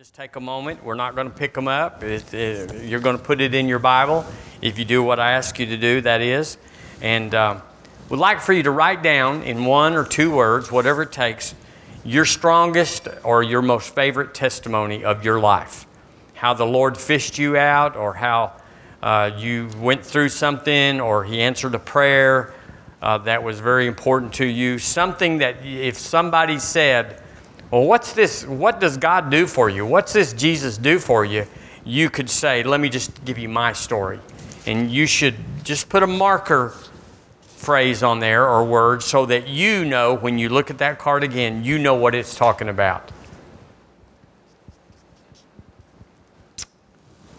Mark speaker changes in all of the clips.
Speaker 1: Just take a moment. We're not going to pick them up. It, it, you're going to put it in your Bible if you do what I ask you to do, that is. And um, we'd like for you to write down in one or two words, whatever it takes, your strongest or your most favorite testimony of your life. How the Lord fished you out, or how uh, you went through something, or He answered a prayer uh, that was very important to you. Something that if somebody said, well, what's this? What does God do for you? What's this Jesus do for you? You could say, let me just give you my story. And you should just put a marker phrase on there or word so that you know when you look at that card again, you know what it's talking about.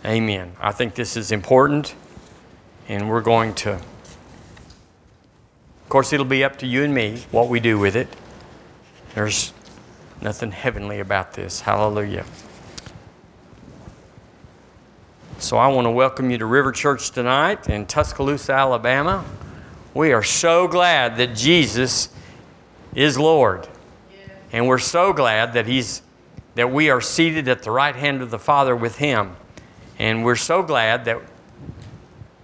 Speaker 1: Amen. I think this is important, and we're going to. Of course, it'll be up to you and me what we do with it. There's Nothing heavenly about this. Hallelujah. So I want to welcome you to River Church tonight in Tuscaloosa, Alabama. We are so glad that Jesus is Lord. And we're so glad that he's that we are seated at the right hand of the Father with him. And we're so glad that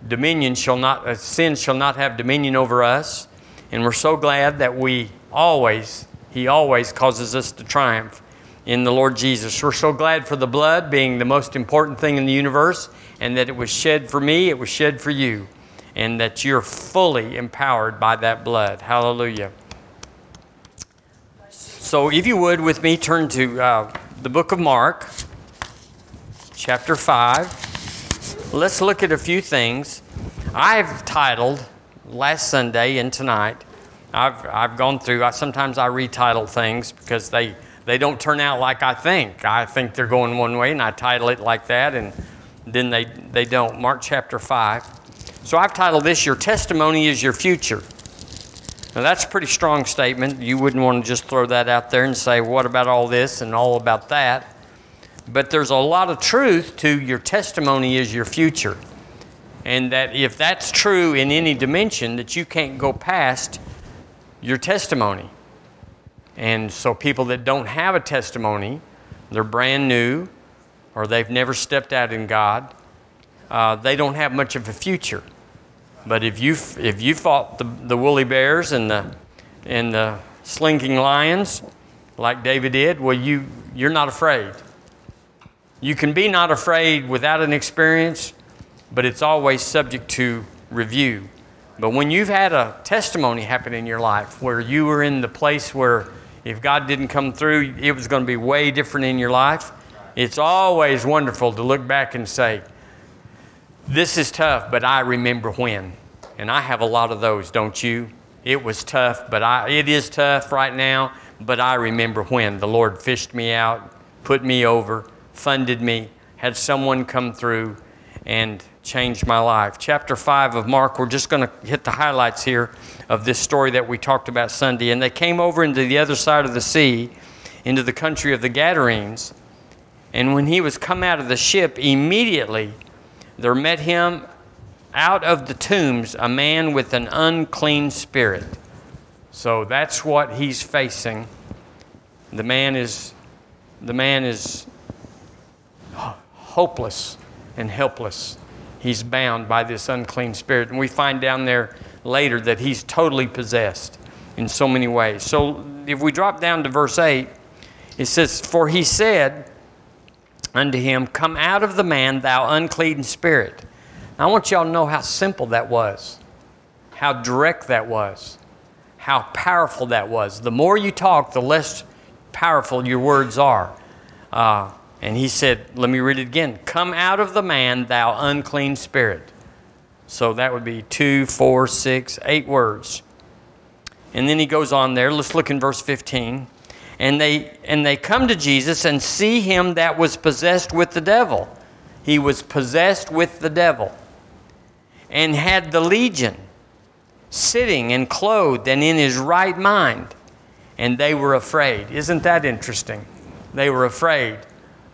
Speaker 1: dominion shall not uh, sin shall not have dominion over us. And we're so glad that we always he always causes us to triumph in the Lord Jesus. We're so glad for the blood being the most important thing in the universe and that it was shed for me, it was shed for you, and that you're fully empowered by that blood. Hallelujah. So, if you would, with me, turn to uh, the book of Mark, chapter 5. Let's look at a few things. I've titled last Sunday and tonight, I've, I've gone through, I, sometimes I retitle things because they, they don't turn out like I think. I think they're going one way and I title it like that and then they, they don't. Mark chapter 5. So I've titled this, Your Testimony is Your Future. Now that's a pretty strong statement. You wouldn't want to just throw that out there and say, What about all this and all about that? But there's a lot of truth to your testimony is your future. And that if that's true in any dimension, that you can't go past your testimony. And so, people that don't have a testimony, they're brand new, or they've never stepped out in God, uh, they don't have much of a future. But if you if you fought the, the woolly bears and the and the slinking lions, like David did, well, you you're not afraid. You can be not afraid without an experience, but it's always subject to review. But when you've had a testimony happen in your life where you were in the place where if God didn't come through, it was going to be way different in your life, it's always wonderful to look back and say, This is tough, but I remember when. And I have a lot of those, don't you? It was tough, but I, it is tough right now, but I remember when the Lord fished me out, put me over, funded me, had someone come through, and changed my life. Chapter 5 of Mark, we're just going to hit the highlights here of this story that we talked about Sunday. And they came over into the other side of the sea, into the country of the Gadarenes. And when he was come out of the ship, immediately there met him out of the tombs a man with an unclean spirit. So that's what he's facing. The man is the man is hopeless and helpless he's bound by this unclean spirit. And we find down there later that he's totally possessed in so many ways. So if we drop down to verse 8, it says, For he said unto him, Come out of the man, thou unclean spirit. Now, I want y'all to know how simple that was, how direct that was, how powerful that was. The more you talk, the less powerful your words are. Uh, and he said, let me read it again Come out of the man, thou unclean spirit. So that would be two, four, six, eight words. And then he goes on there. Let's look in verse 15. And they, and they come to Jesus and see him that was possessed with the devil. He was possessed with the devil and had the legion sitting and clothed and in his right mind. And they were afraid. Isn't that interesting? They were afraid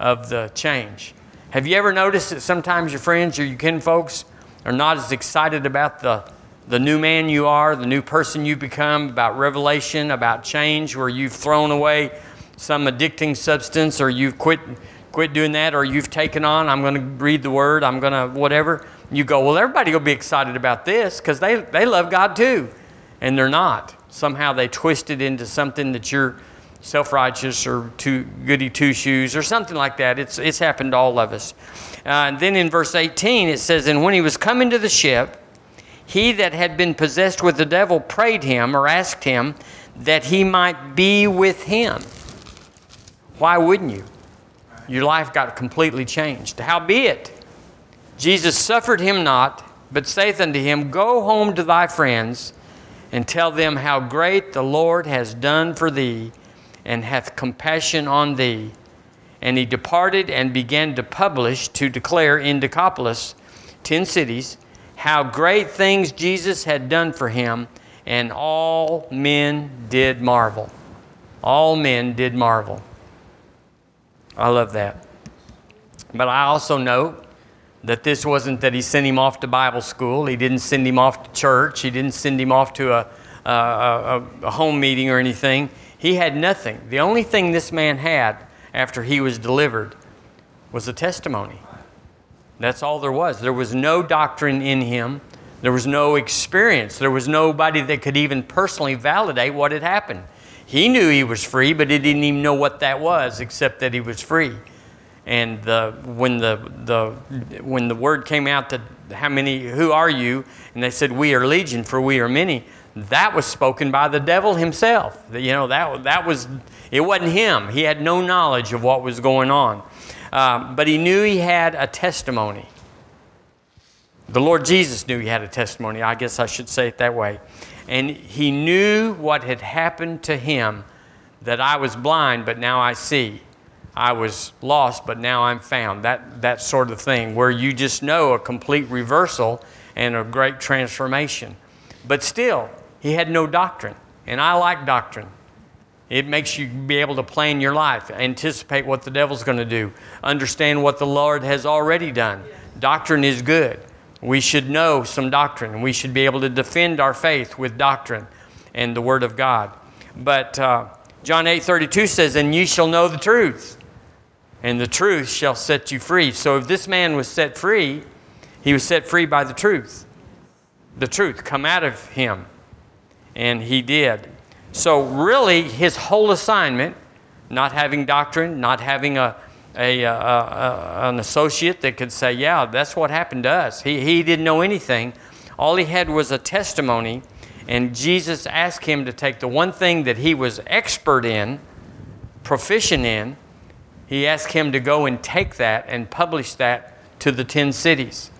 Speaker 1: of the change. Have you ever noticed that sometimes your friends or your kin folks are not as excited about the, the new man you are, the new person you become, about revelation, about change, where you've thrown away some addicting substance or you've quit quit doing that, or you've taken on, I'm going to read the word, I'm going to whatever. You go, well, everybody will be excited about this because they, they love God too. And they're not. Somehow they twist it into something that you're self righteous or too goody two shoes or something like that. It's, it's happened to all of us. Uh, and then in verse 18, it says, And when he was coming to the ship, he that had been possessed with the devil prayed him or asked him that he might be with him. Why wouldn't you? Your life got completely changed. Howbeit, Jesus suffered him not, but saith unto him, Go home to thy friends and tell them how great the Lord has done for thee and hath compassion on thee. And he departed and began to publish, to declare in Decapolis, ten cities, how great things Jesus had done for him, and all men did marvel. All men did marvel. I love that. But I also know that this wasn't that he sent him off to Bible school. He didn't send him off to church. He didn't send him off to a, a, a, a home meeting or anything. He had nothing. The only thing this man had after he was delivered was a testimony. That's all there was. There was no doctrine in him. There was no experience. There was nobody that could even personally validate what had happened. He knew he was free, but he didn't even know what that was, except that he was free. And the, when, the, the, when the word came out that how many, who are you? And they said, We are legion, for we are many that was spoken by the devil himself. You know, that, that was, it wasn't him. He had no knowledge of what was going on. Um, but he knew he had a testimony. The Lord Jesus knew he had a testimony. I guess I should say it that way. And he knew what had happened to him that I was blind, but now I see. I was lost, but now I'm found. That, that sort of thing, where you just know a complete reversal and a great transformation. But still, he had no doctrine. And I like doctrine. It makes you be able to plan your life, anticipate what the devil's going to do, understand what the Lord has already done. Doctrine is good. We should know some doctrine. We should be able to defend our faith with doctrine and the Word of God. But uh, John 8 32 says, And ye shall know the truth, and the truth shall set you free. So if this man was set free, he was set free by the truth. The truth come out of him and he did. So, really, his whole assignment, not having doctrine, not having a, a, a, a, an associate that could say, Yeah, that's what happened to us. He, he didn't know anything. All he had was a testimony, and Jesus asked him to take the one thing that he was expert in, proficient in, he asked him to go and take that and publish that to the 10 cities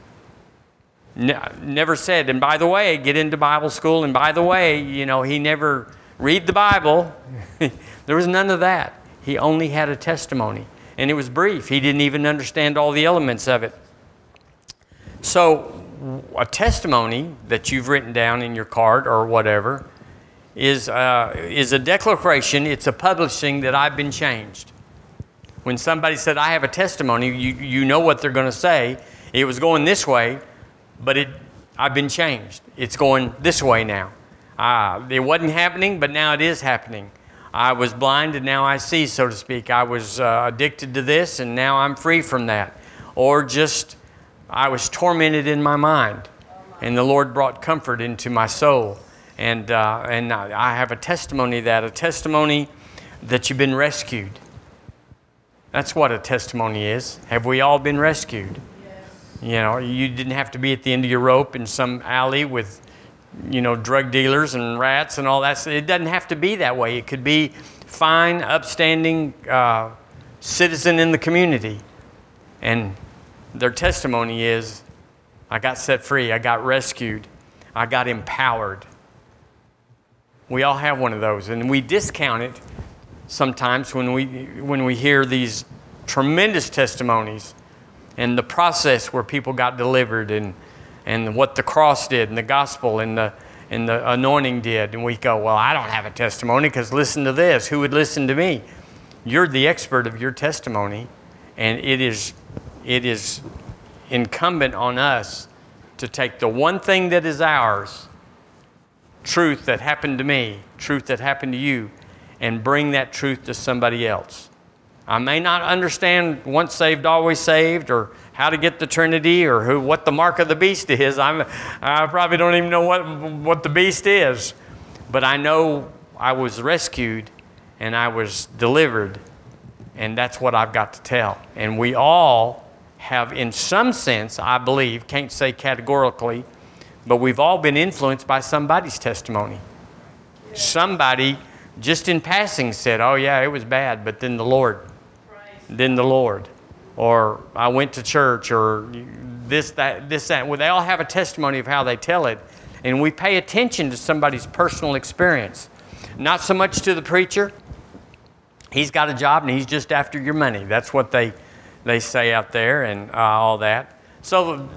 Speaker 1: never said, and by the way, get into Bible school, and by the way, you know, he never read the Bible. there was none of that. He only had a testimony, and it was brief. He didn't even understand all the elements of it. So, a testimony that you've written down in your card or whatever is, uh, is a declaration, it's a publishing that I've been changed. When somebody said, I have a testimony, you, you know what they're going to say. It was going this way, but it, I've been changed. It's going this way now. Uh, it wasn't happening, but now it is happening. I was blind and now I see, so to speak. I was uh, addicted to this and now I'm free from that. Or just, I was tormented in my mind and the Lord brought comfort into my soul. And, uh, and I have a testimony that, a testimony that you've been rescued. That's what a testimony is. Have we all been rescued? You know, you didn't have to be at the end of your rope in some alley with, you know, drug dealers and rats and all that. It doesn't have to be that way. It could be fine, upstanding uh, citizen in the community. And their testimony is, I got set free, I got rescued, I got empowered. We all have one of those, and we discount it sometimes when we, when we hear these tremendous testimonies and the process where people got delivered and, and what the cross did and the gospel and the, and the anointing did. And we go, Well, I don't have a testimony because listen to this. Who would listen to me? You're the expert of your testimony, and it is, it is incumbent on us to take the one thing that is ours truth that happened to me, truth that happened to you, and bring that truth to somebody else. I may not understand once saved, always saved, or how to get the Trinity, or who, what the mark of the beast is. I'm, I probably don't even know what, what the beast is. But I know I was rescued and I was delivered, and that's what I've got to tell. And we all have, in some sense, I believe, can't say categorically, but we've all been influenced by somebody's testimony. Somebody just in passing said, Oh, yeah, it was bad, but then the Lord than the Lord. Or I went to church, or this, that, this, that. Well, they all have a testimony of how they tell it. And we pay attention to somebody's personal experience. Not so much to the preacher. He's got a job and he's just after your money. That's what they, they say out there and uh, all that. So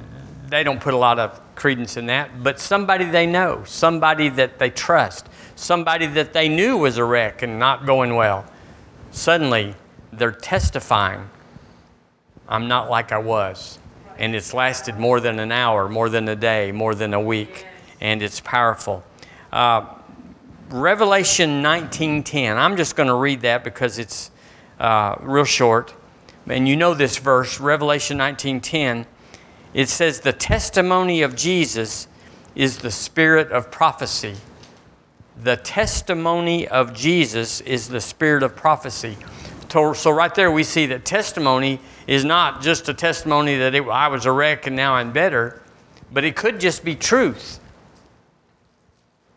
Speaker 1: they don't put a lot of credence in that. But somebody they know, somebody that they trust, somebody that they knew was a wreck and not going well, suddenly they're testifying, I'm not like I was. And it's lasted more than an hour, more than a day, more than a week, and it's powerful. Uh, Revelation 19:10. I'm just going to read that because it's uh, real short, and you know this verse, Revelation 19:10. It says, "The testimony of Jesus is the spirit of prophecy." The testimony of Jesus is the spirit of prophecy. So, right there, we see that testimony is not just a testimony that it, I was a wreck and now I'm better, but it could just be truth.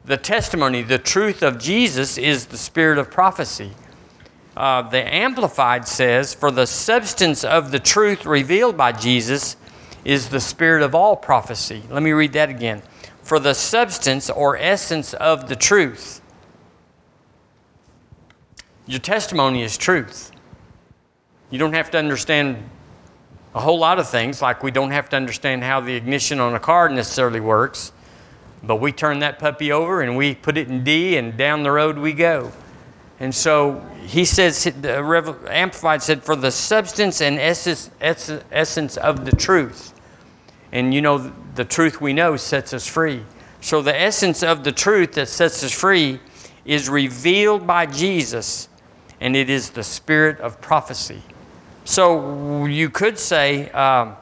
Speaker 1: The testimony, the truth of Jesus is the spirit of prophecy. Uh, the Amplified says, For the substance of the truth revealed by Jesus is the spirit of all prophecy. Let me read that again. For the substance or essence of the truth your testimony is truth. You don't have to understand a whole lot of things, like we don't have to understand how the ignition on a car necessarily works, but we turn that puppy over and we put it in D and down the road we go. And so he says, Amplified said, for the substance and essence, essence of the truth. And you know, the truth we know sets us free. So the essence of the truth that sets us free is revealed by Jesus and it is the spirit of prophecy. So you could say um,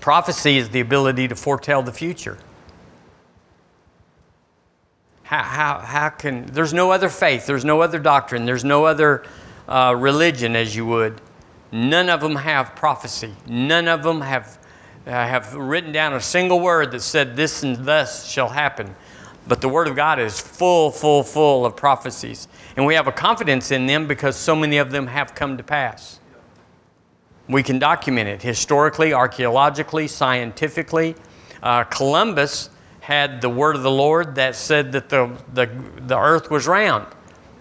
Speaker 1: prophecy is the ability to foretell the future. How, how, how can, there's no other faith, there's no other doctrine, there's no other uh, religion, as you would. None of them have prophecy. None of them have, uh, have written down a single word that said, This and thus shall happen. But the Word of God is full, full, full of prophecies. And we have a confidence in them because so many of them have come to pass. We can document it historically, archaeologically, scientifically. Uh, Columbus had the word of the Lord that said that the, the, the earth was round.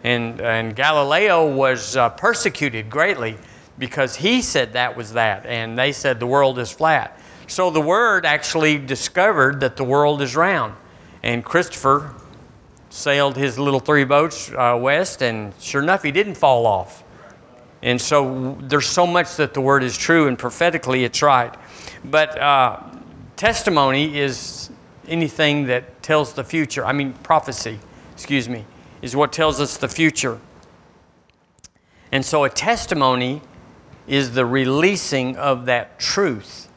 Speaker 1: And, and Galileo was uh, persecuted greatly because he said that was that. And they said the world is flat. So the word actually discovered that the world is round. And Christopher sailed his little three boats uh, west, and sure enough, he didn't fall off. And so there's so much that the word is true, and prophetically it's right. But uh, testimony is anything that tells the future. I mean, prophecy, excuse me, is what tells us the future. And so a testimony is the releasing of that truth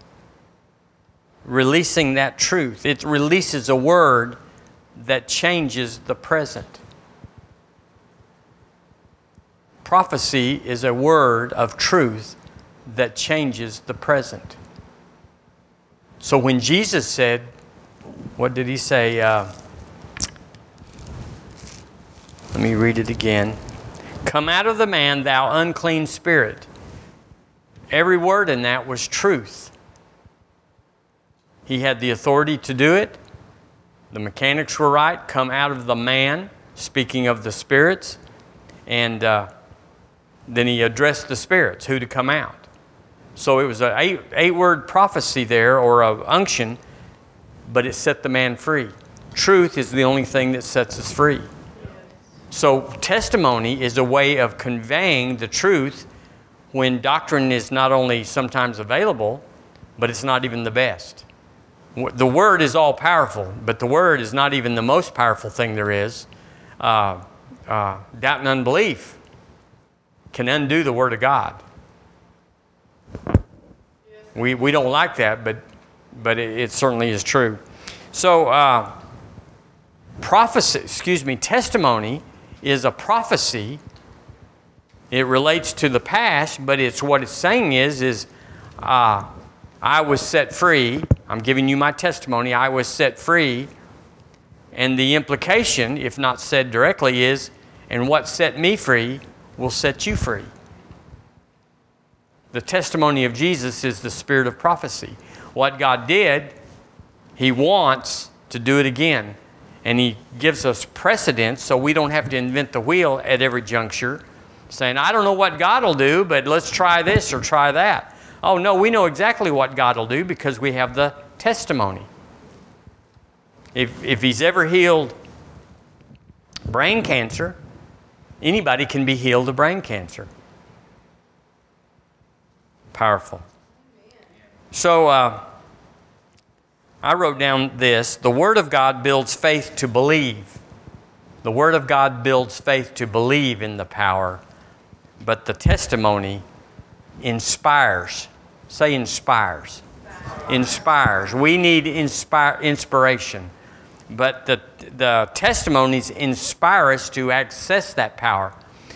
Speaker 1: releasing that truth. It releases a word that changes the present. Prophecy is a word of truth that changes the present. So when Jesus said, what did he say? Uh, let me read it again. Come out of the man, thou unclean spirit. Every word in that was truth. He had the authority to do it. The mechanics were right. Come out of the man, speaking of the spirits. And uh, then he addressed the spirits, who to come out. So it was an eight, eight word prophecy there, or a unction, but it set the man free. Truth is the only thing that sets us free. So, testimony is a way of conveying the truth when doctrine is not only sometimes available, but it's not even the best. The Word is all powerful, but the Word is not even the most powerful thing there is. Uh, uh, doubt and unbelief can undo the Word of God. We, we don't like that, but, but it, it certainly is true. So, uh, prophecy, excuse me, testimony is a prophecy. It relates to the past, but it's what it's saying is, is uh, I was set free. I'm giving you my testimony. I was set free. And the implication, if not said directly, is, and what set me free will set you free. The testimony of Jesus is the spirit of prophecy. What God did, He wants to do it again. And He gives us precedence so we don't have to invent the wheel at every juncture, saying, I don't know what God will do, but let's try this or try that. Oh, no, we know exactly what God will do because we have the testimony. If, if He's ever healed brain cancer, anybody can be healed of brain cancer. Powerful. So uh, I wrote down this the Word of God builds faith to believe. The Word of God builds faith to believe in the power, but the testimony inspires. Say inspires. Inspires. We need inspire, inspiration. But the, the testimonies inspire us to access that power.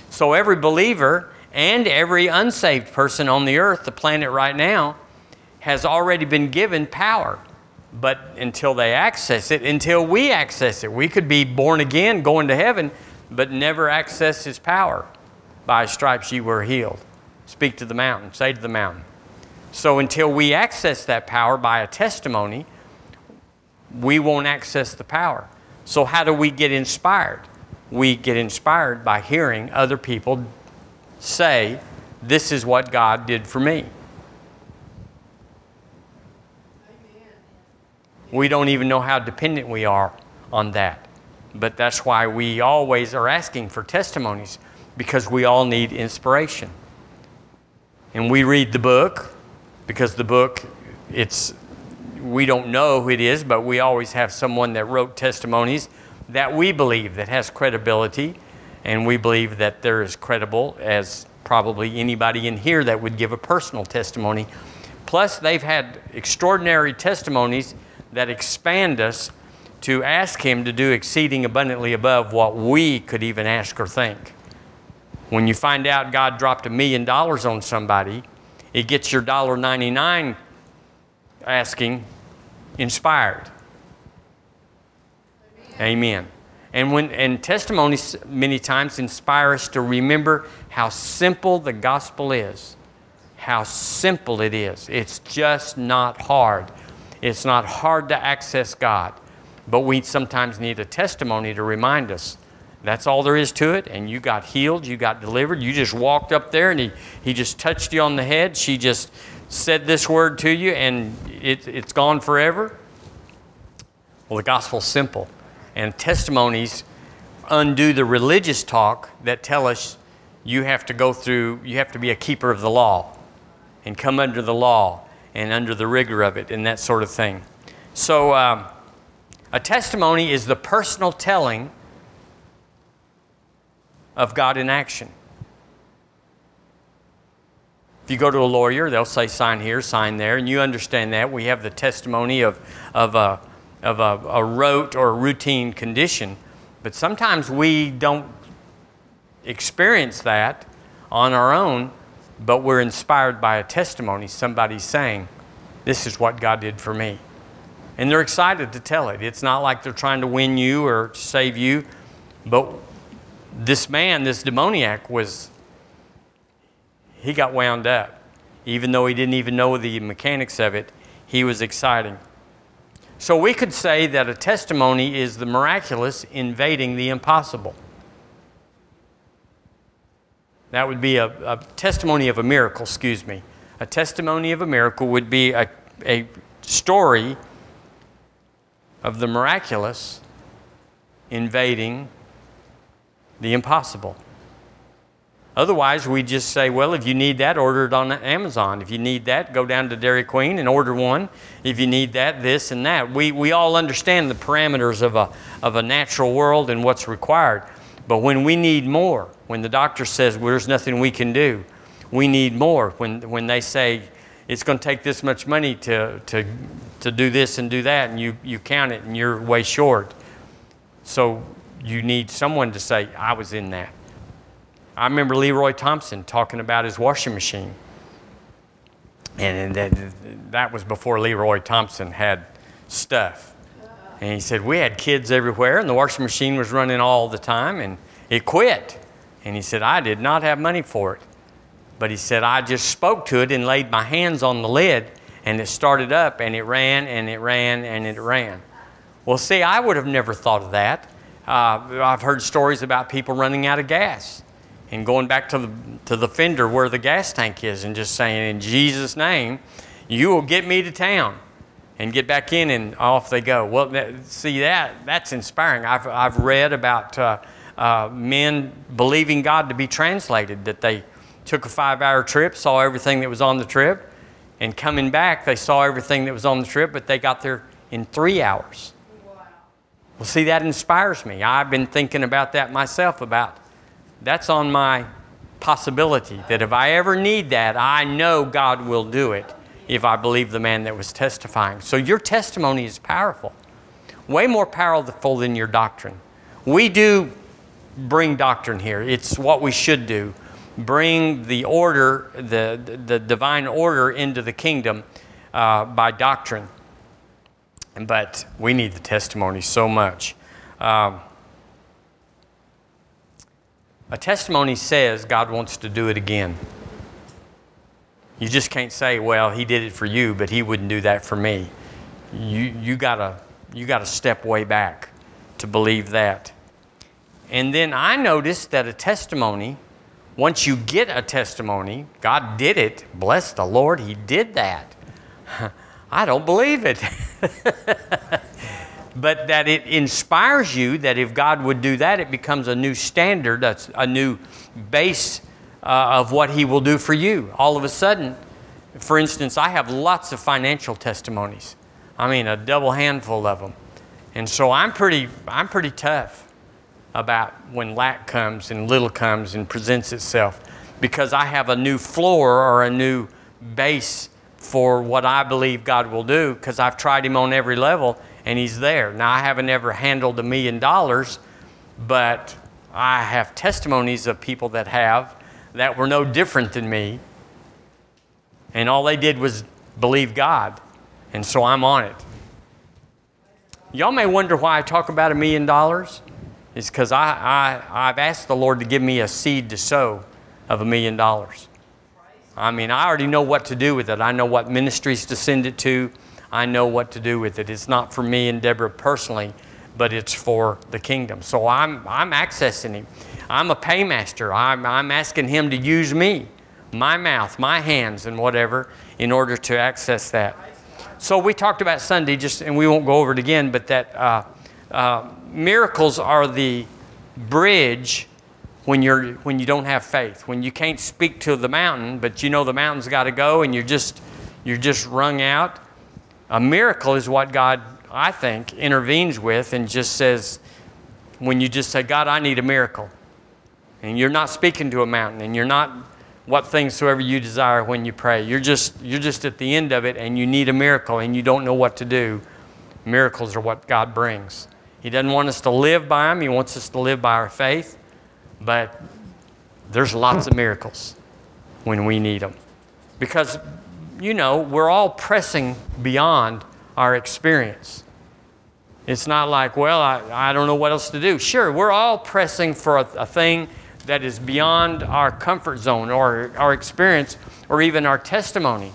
Speaker 1: So every believer and every unsaved person on the earth, the planet right now, has already been given power. But until they access it, until we access it, we could be born again, going to heaven, but never access His power. By stripes you were healed. Speak to the mountain, say to the mountain. So until we access that power by a testimony, we won't access the power. So, how do we get inspired? We get inspired by hearing other people say, This is what God did for me. We don't even know how dependent we are on that. But that's why we always are asking for testimonies because we all need inspiration. And we read the book because the book, it's, we don't know who it is, but we always have someone that wrote testimonies that we believe that has credibility and we believe that they're as credible as probably anybody in here that would give a personal testimony. Plus, they've had extraordinary testimonies that expand us to ask Him to do exceeding abundantly above what we could even ask or think. When you find out God dropped a million dollars on somebody, it gets your dollar ninety nine asking inspired. Amen. Amen. And, when, and testimonies many times inspire us to remember how simple the gospel is. How simple it is. It's just not hard. It's not hard to access God. But we sometimes need a testimony to remind us that's all there is to it. And you got healed, you got delivered. You just walked up there and he, he just touched you on the head. She just said this word to you and it, it's gone forever. Well, the gospel's simple and testimonies undo the religious talk that tell us you have to go through, you have to be a keeper of the law and come under the law and under the rigor of it and that sort of thing. So, um, a testimony is the personal telling of God in action. If you go to a lawyer, they'll say sign here, sign there, and you understand that. We have the testimony of, of a of a, a rote or routine condition. But sometimes we don't experience that on our own, but we're inspired by a testimony, somebody saying, This is what God did for me. And they're excited to tell it. It's not like they're trying to win you or save you, but this man, this demoniac, was, he got wound up. Even though he didn't even know the mechanics of it, he was exciting. So we could say that a testimony is the miraculous invading the impossible. That would be a, a, testimony of a miracle, excuse me. A testimony of a miracle would be a, a story of the miraculous invading the impossible. Otherwise, we just say, well, if you need that, order it on Amazon. If you need that, go down to Dairy Queen and order one. If you need that, this and that. We, we all understand the parameters of a, of a natural world and what's required. But when we need more, when the doctor says well, there's nothing we can do, we need more. When, when they say it's going to take this much money to, to, to do this and do that, and you, you count it and you're way short. So you need someone to say, I was in that. I remember Leroy Thompson talking about his washing machine. And that, that was before Leroy Thompson had stuff. And he said, We had kids everywhere, and the washing machine was running all the time, and it quit. And he said, I did not have money for it. But he said, I just spoke to it and laid my hands on the lid, and it started up, and it ran, and it ran, and it ran. Well, see, I would have never thought of that. Uh, I've heard stories about people running out of gas and going back to the, to the fender where the gas tank is and just saying, In Jesus' name, you will get me to town and get back in, and off they go. Well, that, see, that, that's inspiring. I've, I've read about uh, uh, men believing God to be translated, that they took a five hour trip, saw everything that was on the trip, and coming back, they saw everything that was on the trip, but they got there in three hours. Well, see, that inspires me. I've been thinking about that myself about that's on my possibility that if I ever need that, I know God will do it if I believe the man that was testifying. So your testimony is powerful, way more powerful than your doctrine. We do bring doctrine here, it's what we should do. Bring the order, the, the divine order into the kingdom uh, by doctrine. But we need the testimony so much. Um, a testimony says God wants to do it again. You just can't say, well, he did it for you, but he wouldn't do that for me. You, you gotta you gotta step way back to believe that. And then I noticed that a testimony, once you get a testimony, God did it. Bless the Lord, He did that. I don't believe it. but that it inspires you that if God would do that, it becomes a new standard, that's a new base uh, of what He will do for you. All of a sudden, for instance, I have lots of financial testimonies. I mean, a double handful of them. And so I'm pretty, I'm pretty tough about when lack comes and little comes and presents itself because I have a new floor or a new base for what I believe God will do because I've tried Him on every level and He's there. Now, I haven't ever handled a million dollars, but I have testimonies of people that have that were no different than me. And all they did was believe God. And so I'm on it. Y'all may wonder why I talk about a million dollars. It's because I, I, I've asked the Lord to give me a seed to sow of a million dollars. I mean, I already know what to do with it. I know what ministries to send it to. I know what to do with it. It's not for me and Deborah personally, but it's for the kingdom. So I'm, I'm accessing Him. I'm a paymaster. I'm, I'm asking Him to use me, my mouth, my hands, and whatever, in order to access that. So we talked about Sunday, just and we won't go over it again, but that uh, uh, miracles are the bridge when you're when you don't have faith. When you can't speak to the mountain but you know the mountain's got to go and you're just you're just wrung out a miracle is what god i think intervenes with and just says when you just say god i need a miracle. And you're not speaking to a mountain and you're not what things soever you desire when you pray. You're just you're just at the end of it and you need a miracle and you don't know what to do. Miracles are what god brings. He doesn't want us to live by them he wants us to live by our faith but there's lots of miracles when we need them. Because, you know, we're all pressing beyond our experience. It's not like, well, I, I don't know what else to do. Sure, we're all pressing for a, a thing that is beyond our comfort zone or our experience or even our testimony.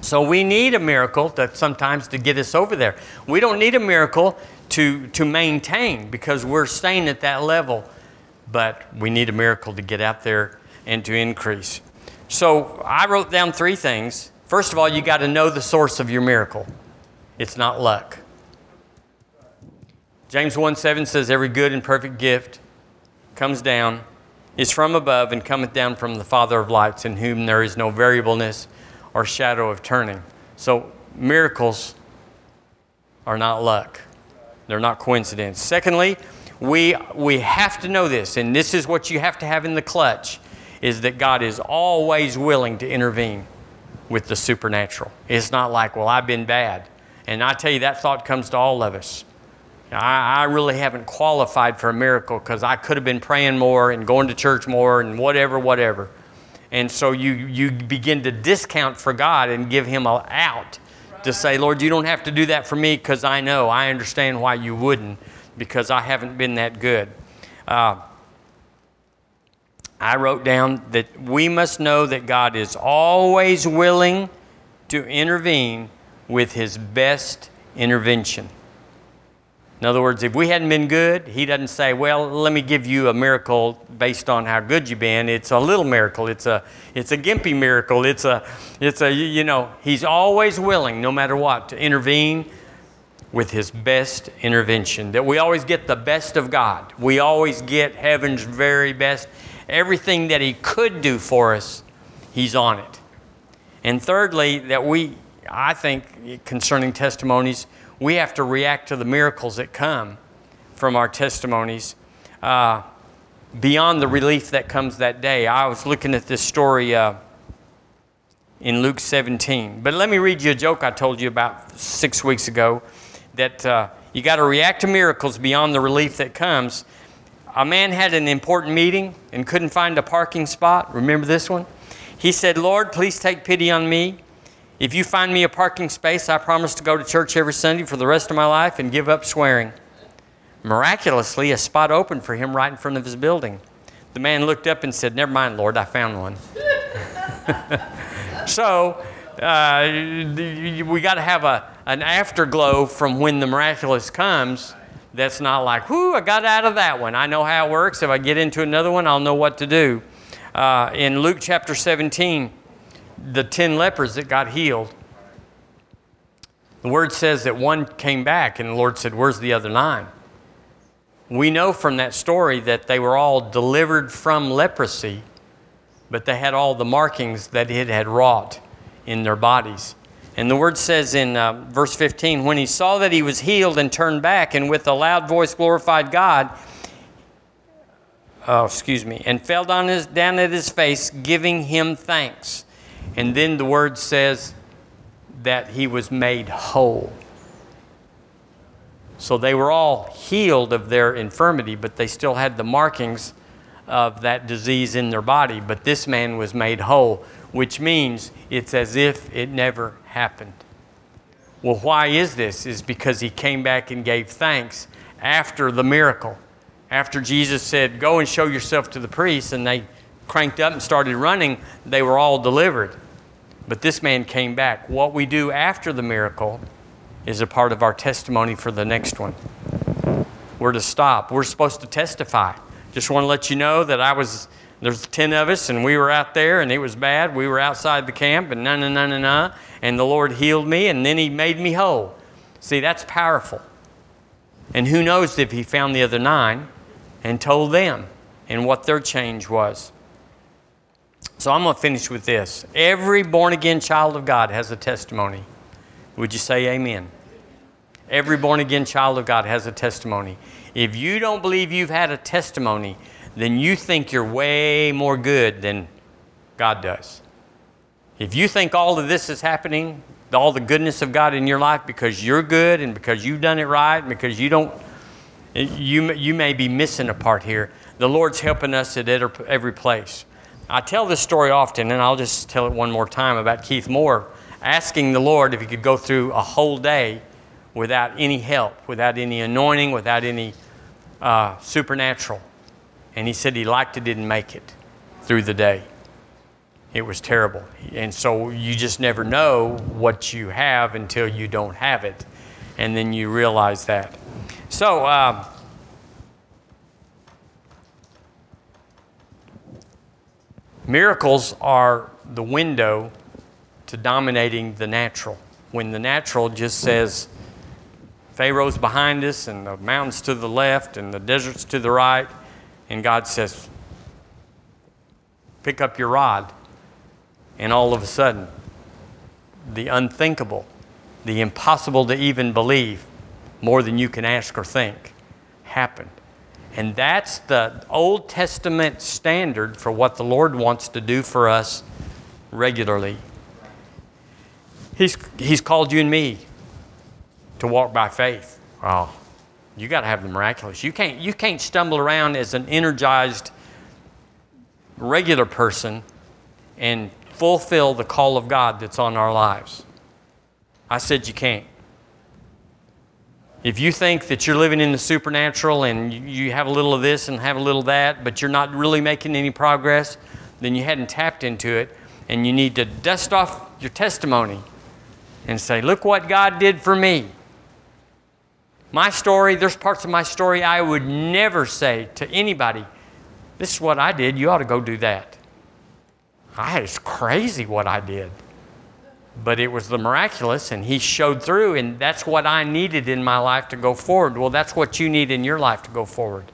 Speaker 1: So we need a miracle that sometimes to get us over there. We don't need a miracle to, to maintain because we're staying at that level but we need a miracle to get out there and to increase. So I wrote down three things. First of all, you got to know the source of your miracle. It's not luck. James 1 7 says, Every good and perfect gift comes down, is from above, and cometh down from the Father of lights, in whom there is no variableness or shadow of turning. So miracles are not luck, they're not coincidence. Secondly, we, we have to know this, and this is what you have to have in the clutch, is that God is always willing to intervene with the supernatural. It's not like, well, I've been bad. And I tell you, that thought comes to all of us. I, I really haven't qualified for a miracle because I could have been praying more and going to church more and whatever, whatever. And so you, you begin to discount for God and give Him a out to say, Lord, you don't have to do that for me because I know, I understand why you wouldn't because I haven't been that good. Uh, I wrote down that we must know that God is always willing to intervene with His best intervention. In other words, if we hadn't been good, he doesn't say, Well, let me give you a miracle based on how good you've been. It's a little miracle. It's a, it's a gimpy miracle. It's a, it's a, you know, he's always willing, no matter what, to intervene with his best intervention. That we always get the best of God. We always get heaven's very best. Everything that he could do for us, he's on it. And thirdly, that we, I think, concerning testimonies, we have to react to the miracles that come from our testimonies uh, beyond the relief that comes that day. I was looking at this story uh, in Luke 17. But let me read you a joke I told you about six weeks ago that uh, you got to react to miracles beyond the relief that comes. A man had an important meeting and couldn't find a parking spot. Remember this one? He said, Lord, please take pity on me. If you find me a parking space, I promise to go to church every Sunday for the rest of my life and give up swearing. Miraculously, a spot opened for him right in front of his building. The man looked up and said, Never mind, Lord, I found one. so, uh, we got to have a, an afterglow from when the miraculous comes that's not like, whoo, I got out of that one. I know how it works. If I get into another one, I'll know what to do. Uh, in Luke chapter 17, the 10 lepers that got healed, the word says that one came back and the Lord said, Where's the other nine? We know from that story that they were all delivered from leprosy, but they had all the markings that it had wrought in their bodies. And the word says in uh, verse 15, when he saw that he was healed and turned back and with a loud voice glorified God, oh, excuse me, and fell down, his, down at his face, giving him thanks. And then the word says that he was made whole. So they were all healed of their infirmity, but they still had the markings of that disease in their body. But this man was made whole, which means it's as if it never happened. Well, why is this? Is because he came back and gave thanks after the miracle. After Jesus said, Go and show yourself to the priests, and they cranked up and started running, they were all delivered. But this man came back. What we do after the miracle is a part of our testimony for the next one. We're to stop. We're supposed to testify. Just want to let you know that I was, there's 10 of us, and we were out there, and it was bad. We were outside the camp, and na na na na na. And the Lord healed me, and then He made me whole. See, that's powerful. And who knows if He found the other nine and told them and what their change was. So I'm going to finish with this. Every born again child of God has a testimony. Would you say amen? Every born again child of God has a testimony. If you don't believe you've had a testimony, then you think you're way more good than God does. If you think all of this is happening, all the goodness of God in your life because you're good and because you've done it right and because you don't, you, you may be missing a part here. The Lord's helping us at every place. I tell this story often, and I'll just tell it one more time about Keith Moore asking the Lord if he could go through a whole day without any help, without any anointing, without any uh, supernatural. And he said he liked it, didn't make it through the day. It was terrible. And so you just never know what you have until you don't have it. And then you realize that. So, uh, Miracles are the window to dominating the natural. When the natural just says, Pharaoh's behind us, and the mountains to the left, and the deserts to the right, and God says, Pick up your rod. And all of a sudden, the unthinkable, the impossible to even believe, more than you can ask or think, happened. And that's the Old Testament standard for what the Lord wants to do for us regularly. He's, he's called you and me to walk by faith. Well, you got to have the miraculous. You can't, you can't stumble around as an energized, regular person and fulfill the call of God that's on our lives. I said you can't. If you think that you're living in the supernatural and you have a little of this and have a little of that, but you're not really making any progress, then you hadn't tapped into it, and you need to dust off your testimony and say, Look what God did for me. My story, there's parts of my story I would never say to anybody, This is what I did, you ought to go do that. I, it's crazy what I did. But it was the miraculous and he showed through and that's what i needed in my life to go forward. Well that's what you need in your life to go forward.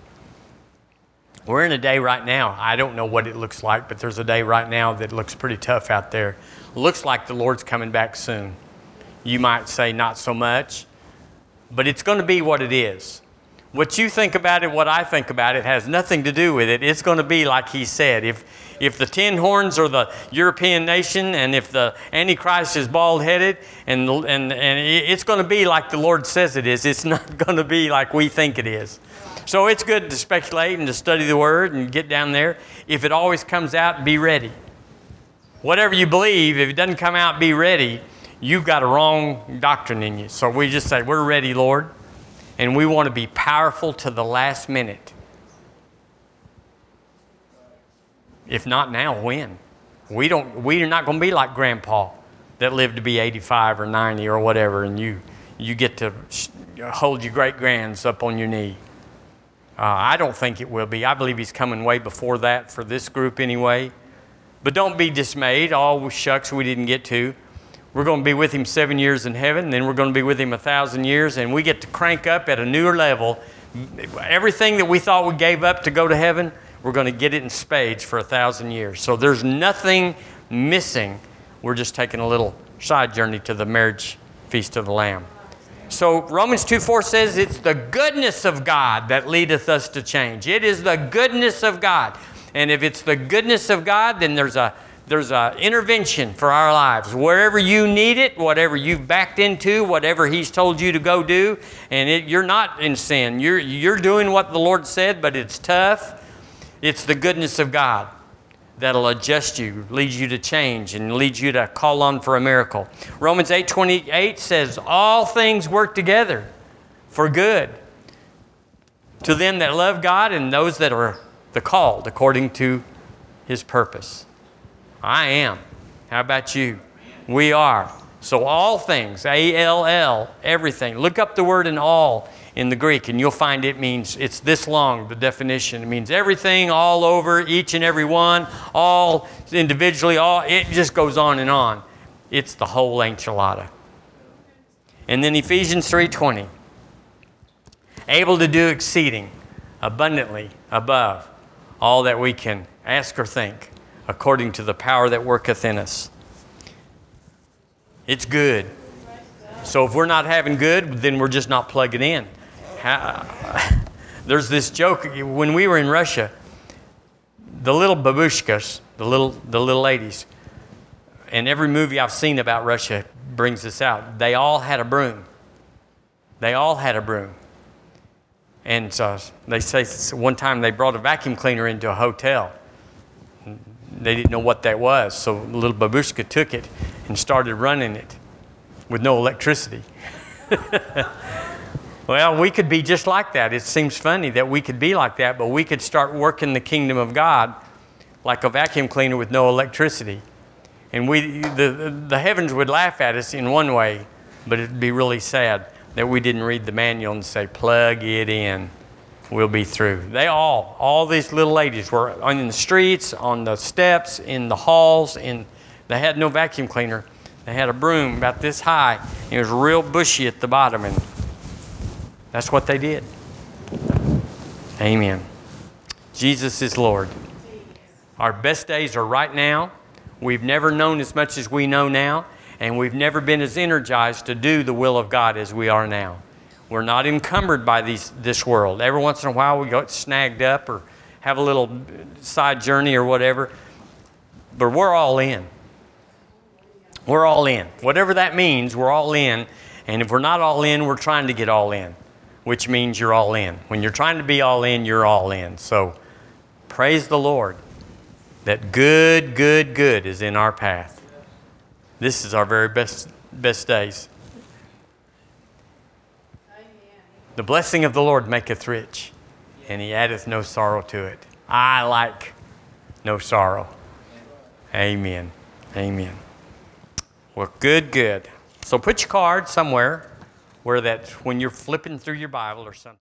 Speaker 1: We're in a day right now i don't know what it looks like but there's a day right now that looks pretty tough out there. Looks like the lord's coming back soon. You might say not so much but it's going to be what it is what you think about it what i think about it has nothing to do with it it's going to be like he said if if the ten horns are the European nation, and if the Antichrist is bald headed, and, and, and it's going to be like the Lord says it is, it's not going to be like we think it is. So it's good to speculate and to study the Word and get down there. If it always comes out, be ready. Whatever you believe, if it doesn't come out, be ready. You've got a wrong doctrine in you. So we just say, We're ready, Lord. And we want to be powerful to the last minute. If not now, when? We don't, we're not going to be like grandpa that lived to be 85 or 90 or whatever, and you, you get to hold your great grands up on your knee. Uh, I don't think it will be. I believe he's coming way before that for this group anyway. But don't be dismayed. All oh, shucks, we didn't get to. We're going to be with him seven years in heaven, then we're going to be with him a thousand years, and we get to crank up at a newer level. Everything that we thought we gave up to go to heaven, we're going to get it in spades for a thousand years. So there's nothing missing. We're just taking a little side journey to the marriage feast of the Lamb. So Romans 2 4 says it's the goodness of God that leadeth us to change. It is the goodness of God. And if it's the goodness of God, then there's a there's an intervention for our lives. Wherever you need it, whatever you've backed into, whatever He's told you to go do, and it, you're not in sin. You're, you're doing what the Lord said, but it's tough. It's the goodness of God that'll adjust you, lead you to change, and lead you to call on for a miracle. Romans 8 28 says, All things work together for good to them that love God and those that are the called according to his purpose. I am. How about you? We are. So, all things, A L L, everything. Look up the word in all in the Greek, and you'll find it means it's this long, the definition. It means everything, all over, each and every one, all individually, all it just goes on and on. It's the whole enchilada. And then Ephesians 3:20. Able to do exceeding abundantly above all that we can ask or think, according to the power that worketh in us. It's good. So if we're not having good, then we're just not plugging in. there's this joke when we were in Russia, the little babushkas, the little, the little ladies, and every movie I've seen about Russia brings this out. They all had a broom. They all had a broom. And so they say one time they brought a vacuum cleaner into a hotel. They didn't know what that was, so little babushka took it and started running it with no electricity. Well, we could be just like that. It seems funny that we could be like that, but we could start working the kingdom of God like a vacuum cleaner with no electricity. And we, the, the heavens would laugh at us in one way, but it'd be really sad that we didn't read the manual and say, plug it in. We'll be through. They all, all these little ladies were on the streets, on the steps, in the halls, and they had no vacuum cleaner. They had a broom about this high. It was real bushy at the bottom, and that's what they did. Amen. Jesus is Lord. Our best days are right now. We've never known as much as we know now, and we've never been as energized to do the will of God as we are now. We're not encumbered by these, this world. Every once in a while we get snagged up or have a little side journey or whatever. But we're all in. We're all in. Whatever that means, we're all in. And if we're not all in, we're trying to get all in, which means you're all in. When you're trying to be all in, you're all in. So praise the Lord that good, good, good is in our path. This is our very best, best days. The blessing of the Lord maketh rich, and he addeth no sorrow to it. I like no sorrow. Amen. Amen. Well, good, good. So put your card somewhere where that when you're flipping through your Bible or something.